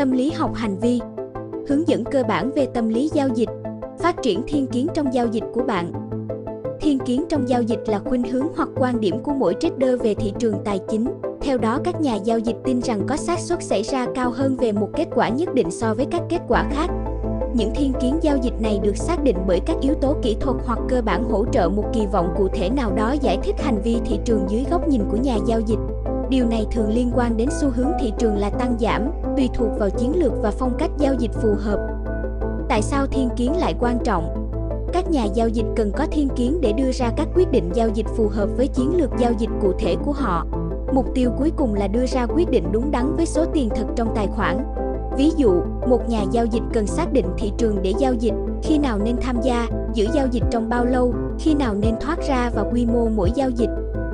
Tâm lý học hành vi Hướng dẫn cơ bản về tâm lý giao dịch Phát triển thiên kiến trong giao dịch của bạn Thiên kiến trong giao dịch là khuynh hướng hoặc quan điểm của mỗi trader về thị trường tài chính. Theo đó, các nhà giao dịch tin rằng có xác suất xảy ra cao hơn về một kết quả nhất định so với các kết quả khác. Những thiên kiến giao dịch này được xác định bởi các yếu tố kỹ thuật hoặc cơ bản hỗ trợ một kỳ vọng cụ thể nào đó giải thích hành vi thị trường dưới góc nhìn của nhà giao dịch. Điều này thường liên quan đến xu hướng thị trường là tăng giảm, tùy thuộc vào chiến lược và phong cách giao dịch phù hợp. Tại sao thiên kiến lại quan trọng? Các nhà giao dịch cần có thiên kiến để đưa ra các quyết định giao dịch phù hợp với chiến lược giao dịch cụ thể của họ. Mục tiêu cuối cùng là đưa ra quyết định đúng đắn với số tiền thật trong tài khoản. Ví dụ, một nhà giao dịch cần xác định thị trường để giao dịch, khi nào nên tham gia, giữ giao dịch trong bao lâu, khi nào nên thoát ra và quy mô mỗi giao dịch.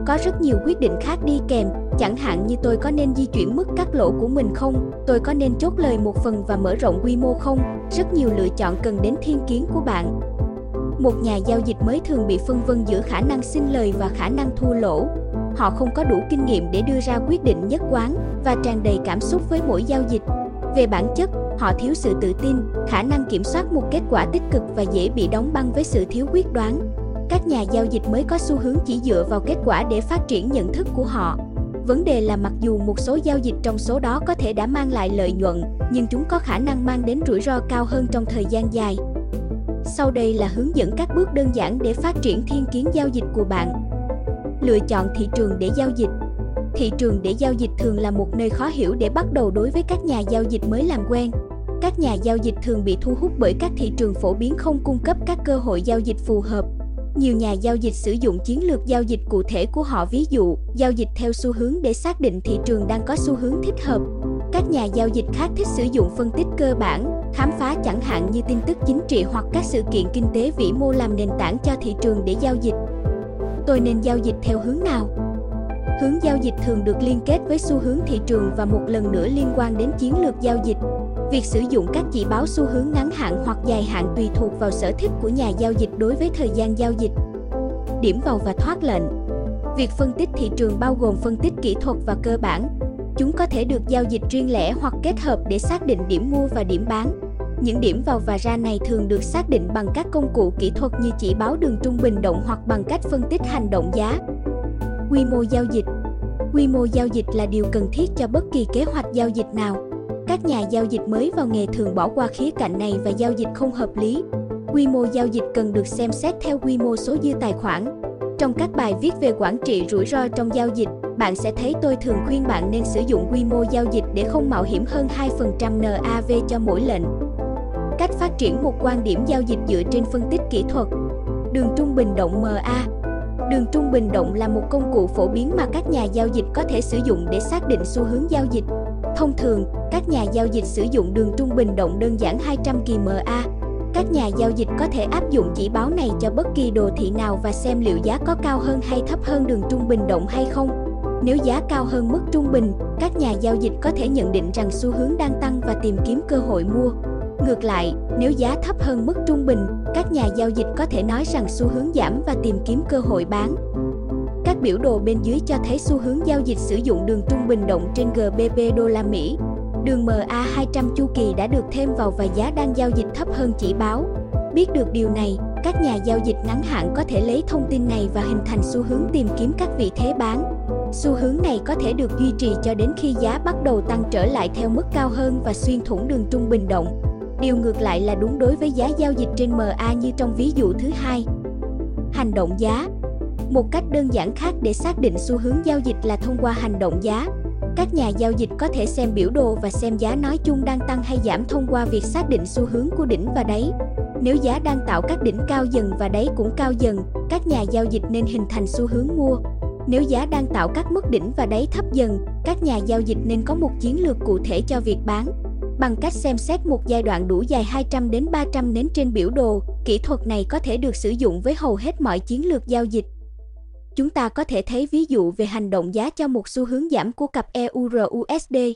Có rất nhiều quyết định khác đi kèm, chẳng hạn như tôi có nên di chuyển mức cắt lỗ của mình không, tôi có nên chốt lời một phần và mở rộng quy mô không, rất nhiều lựa chọn cần đến thiên kiến của bạn. Một nhà giao dịch mới thường bị phân vân giữa khả năng xin lời và khả năng thua lỗ. Họ không có đủ kinh nghiệm để đưa ra quyết định nhất quán và tràn đầy cảm xúc với mỗi giao dịch. Về bản chất, họ thiếu sự tự tin, khả năng kiểm soát một kết quả tích cực và dễ bị đóng băng với sự thiếu quyết đoán. Các nhà giao dịch mới có xu hướng chỉ dựa vào kết quả để phát triển nhận thức của họ. Vấn đề là mặc dù một số giao dịch trong số đó có thể đã mang lại lợi nhuận, nhưng chúng có khả năng mang đến rủi ro cao hơn trong thời gian dài. Sau đây là hướng dẫn các bước đơn giản để phát triển thiên kiến giao dịch của bạn. Lựa chọn thị trường để giao dịch. Thị trường để giao dịch thường là một nơi khó hiểu để bắt đầu đối với các nhà giao dịch mới làm quen. Các nhà giao dịch thường bị thu hút bởi các thị trường phổ biến không cung cấp các cơ hội giao dịch phù hợp. Nhiều nhà giao dịch sử dụng chiến lược giao dịch cụ thể của họ ví dụ, giao dịch theo xu hướng để xác định thị trường đang có xu hướng thích hợp. Các nhà giao dịch khác thích sử dụng phân tích cơ bản, khám phá chẳng hạn như tin tức chính trị hoặc các sự kiện kinh tế vĩ mô làm nền tảng cho thị trường để giao dịch. Tôi nên giao dịch theo hướng nào? Hướng giao dịch thường được liên kết với xu hướng thị trường và một lần nữa liên quan đến chiến lược giao dịch. Việc sử dụng các chỉ báo xu hướng ngắn hạn hoặc dài hạn tùy thuộc vào sở thích của nhà giao dịch đối với thời gian giao dịch. Điểm vào và thoát lệnh Việc phân tích thị trường bao gồm phân tích kỹ thuật và cơ bản. Chúng có thể được giao dịch riêng lẻ hoặc kết hợp để xác định điểm mua và điểm bán. Những điểm vào và ra này thường được xác định bằng các công cụ kỹ thuật như chỉ báo đường trung bình động hoặc bằng cách phân tích hành động giá. Quy mô giao dịch Quy mô giao dịch là điều cần thiết cho bất kỳ kế hoạch giao dịch nào. Các nhà giao dịch mới vào nghề thường bỏ qua khía cạnh này và giao dịch không hợp lý. Quy mô giao dịch cần được xem xét theo quy mô số dư tài khoản. Trong các bài viết về quản trị rủi ro trong giao dịch, bạn sẽ thấy tôi thường khuyên bạn nên sử dụng quy mô giao dịch để không mạo hiểm hơn 2% NAV cho mỗi lệnh. Cách phát triển một quan điểm giao dịch dựa trên phân tích kỹ thuật. Đường trung bình động MA Đường trung bình động là một công cụ phổ biến mà các nhà giao dịch có thể sử dụng để xác định xu hướng giao dịch. Thông thường, các nhà giao dịch sử dụng đường trung bình động đơn giản 200 kỳ MA. Các nhà giao dịch có thể áp dụng chỉ báo này cho bất kỳ đồ thị nào và xem liệu giá có cao hơn hay thấp hơn đường trung bình động hay không. Nếu giá cao hơn mức trung bình, các nhà giao dịch có thể nhận định rằng xu hướng đang tăng và tìm kiếm cơ hội mua. Ngược lại, nếu giá thấp hơn mức trung bình, các nhà giao dịch có thể nói rằng xu hướng giảm và tìm kiếm cơ hội bán. Các biểu đồ bên dưới cho thấy xu hướng giao dịch sử dụng đường trung bình động trên GBP đô la Mỹ. Đường MA200 chu kỳ đã được thêm vào và giá đang giao dịch thấp hơn chỉ báo. Biết được điều này, các nhà giao dịch ngắn hạn có thể lấy thông tin này và hình thành xu hướng tìm kiếm các vị thế bán. Xu hướng này có thể được duy trì cho đến khi giá bắt đầu tăng trở lại theo mức cao hơn và xuyên thủng đường trung bình động. Điều ngược lại là đúng đối với giá giao dịch trên MA như trong ví dụ thứ hai. Hành động giá một cách đơn giản khác để xác định xu hướng giao dịch là thông qua hành động giá. Các nhà giao dịch có thể xem biểu đồ và xem giá nói chung đang tăng hay giảm thông qua việc xác định xu hướng của đỉnh và đáy. Nếu giá đang tạo các đỉnh cao dần và đáy cũng cao dần, các nhà giao dịch nên hình thành xu hướng mua. Nếu giá đang tạo các mức đỉnh và đáy thấp dần, các nhà giao dịch nên có một chiến lược cụ thể cho việc bán. Bằng cách xem xét một giai đoạn đủ dài 200 đến 300 nến trên biểu đồ, kỹ thuật này có thể được sử dụng với hầu hết mọi chiến lược giao dịch. Chúng ta có thể thấy ví dụ về hành động giá cho một xu hướng giảm của cặp EUR-USD.